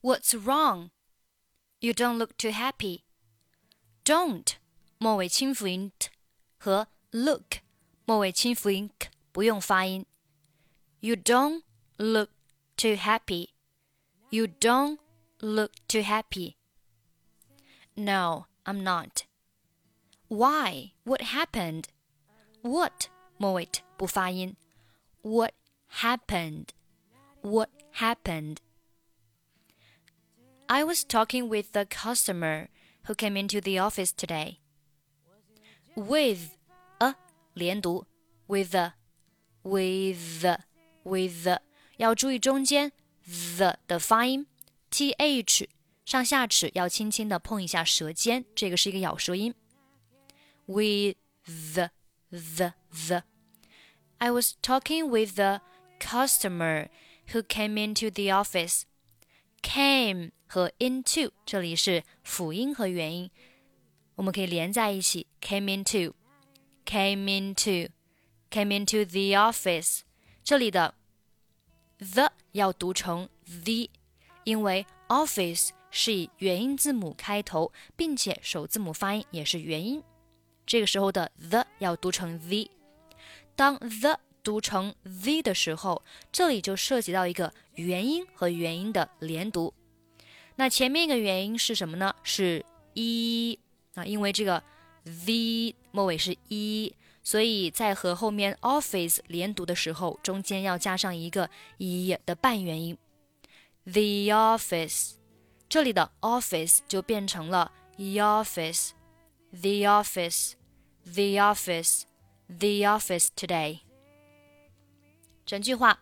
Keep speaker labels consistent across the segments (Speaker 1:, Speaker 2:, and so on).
Speaker 1: What's wrong? You don't look too happy. Don't 末尾清辅音 t 和 look 末尾清辅音 k 不用发音。You don't look too happy. You don't look too happy. No, I'm not. Why? What happened? What 末尾不发音。What happened? What happened? I was talking with the customer who came into the office today. With a 连读，with a, with a, with a, 要注意中间 the 的发音，th 上下齿要轻轻的碰一下舌尖，这个是一个咬舌音。With the the the, I was talking with the customer who came into the office. Came 和 into 这里是辅音和元音，我们可以连在一起。Came into, came into, came into the office。这里的 the 要读成 the，因为 office 是以元音字母开头，并且首字母发音也是元音。这个时候的 the 要读成 the。当 the 读成 v 的时候，这里就涉及到一个元音和元音的连读。那前面一个元音是什么呢？是一啊，因为这个 v 末尾是一，所以在和后面 office 连读的时候，中间要加上一个一的半元音。The office，这里的 office 就变成了 office，the office，the office，the office today。整句话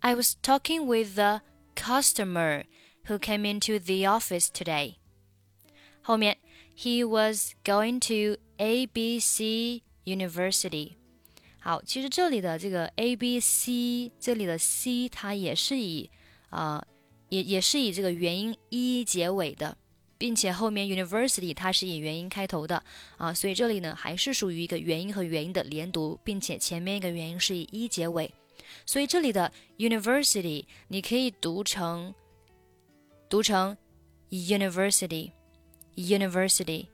Speaker 1: ，I was talking with the customer who came into the office today。后面，He was going to ABC University。好，其实这里的这个 A B C，这里的 C 它也是以啊、呃，也也是以这个元音 e 结尾的，并且后面 University 它是以元音开头的啊，所以这里呢还是属于一个元音和元音的连读，并且前面一个元音是以 e 结尾。所以这里的 university 你可以读成读成 university university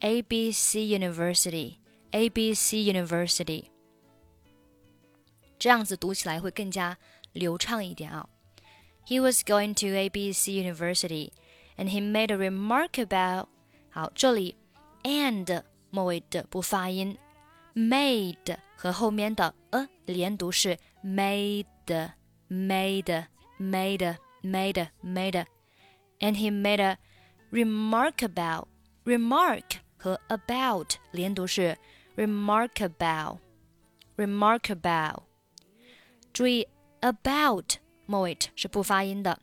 Speaker 1: A B C University A B C University 这样子读起来会更加流畅一点啊。He was going to ABC University and he made a remark about 好，这里 and 末尾的不发音，made 和后面的 a 连读是 made made made made made and he made a remark about remark 和 about 连读是 remarkable remarkable 注意 about 末尾是不发音的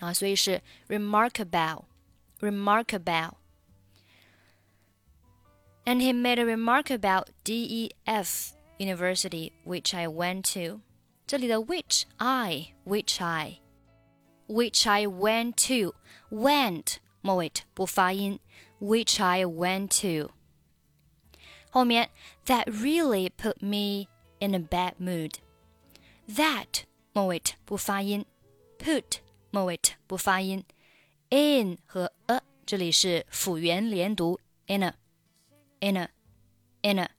Speaker 1: 啊，所以是 remarkable remarkable and he made a remark about DEF University, which I went to. 这里的 which I which I which I went to went 末尾不发音，which I went to。后面 that really put me in a bad mood。that 末尾不发音，put 末尾不发音，in 和 a 这里是辅元连读，in a in a in a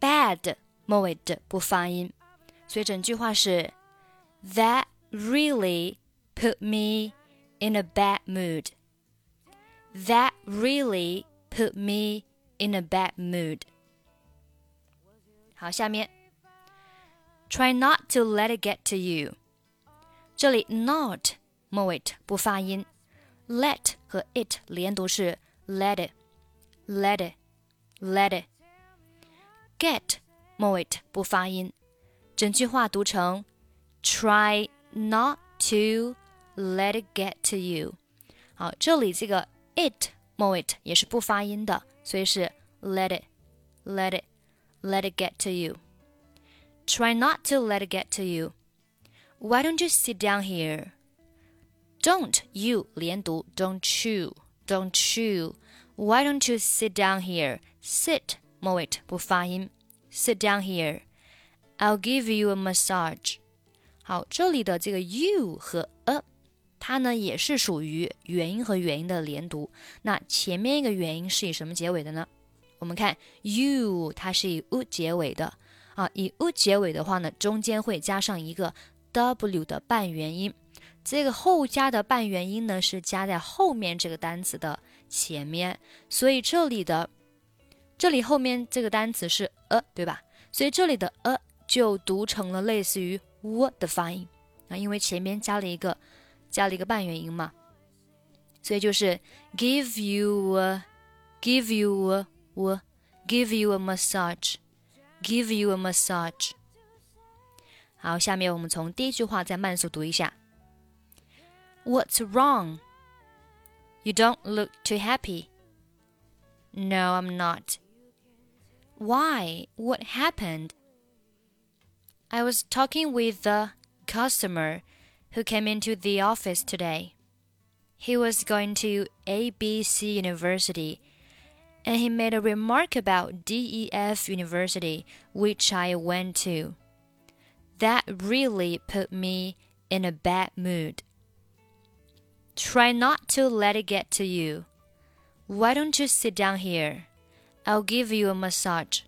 Speaker 1: bad 末尾的不发音，所以整句话是 That really put me in a bad mood. That really put me in a bad mood. 好，下面 Try not to let it get to you. 这里 not 末尾不发音，let 和 it 连读是 let it, let it, let it. Get 末尾不发音，整句话读成 Try not to let it get to you。好，这里这个 it 末尾也是不发音的，所以是 let it, let it, let it get to you。Try not to let it get to you. Why don't you sit down here? Don't you 连读，don't you, don't you. Why don't you sit down here? Sit Moet 不发音，sit down here. I'll give you a massage. 好，这里的这个 you 和 a 它呢也是属于元音和元音的连读。那前面一个元音是以什么结尾的呢？我们看 you，它是以 u 结尾的啊。以 u 结尾的话呢，中间会加上一个 w 的半元音。这个后加的半元音呢，是加在后面这个单词的前面。所以这里的这里后面这个单词是 a，对吧？所以这里的 a 就读成了类似于 w 的发音啊，因为前面加了一个加了一个半元音嘛，所以就是 give you a give you a w give you a massage give you a massage。好，下面我们从第一句话再慢速读一下。What's wrong? You don't look too happy. No, I'm not. Why? What happened? I was talking with the customer who came into the office today. He was going to ABC University and he made a remark about DEF University, which I went to. That really put me in a bad mood. Try not to let it get to you. Why don't you sit down here? I'll give you a massage.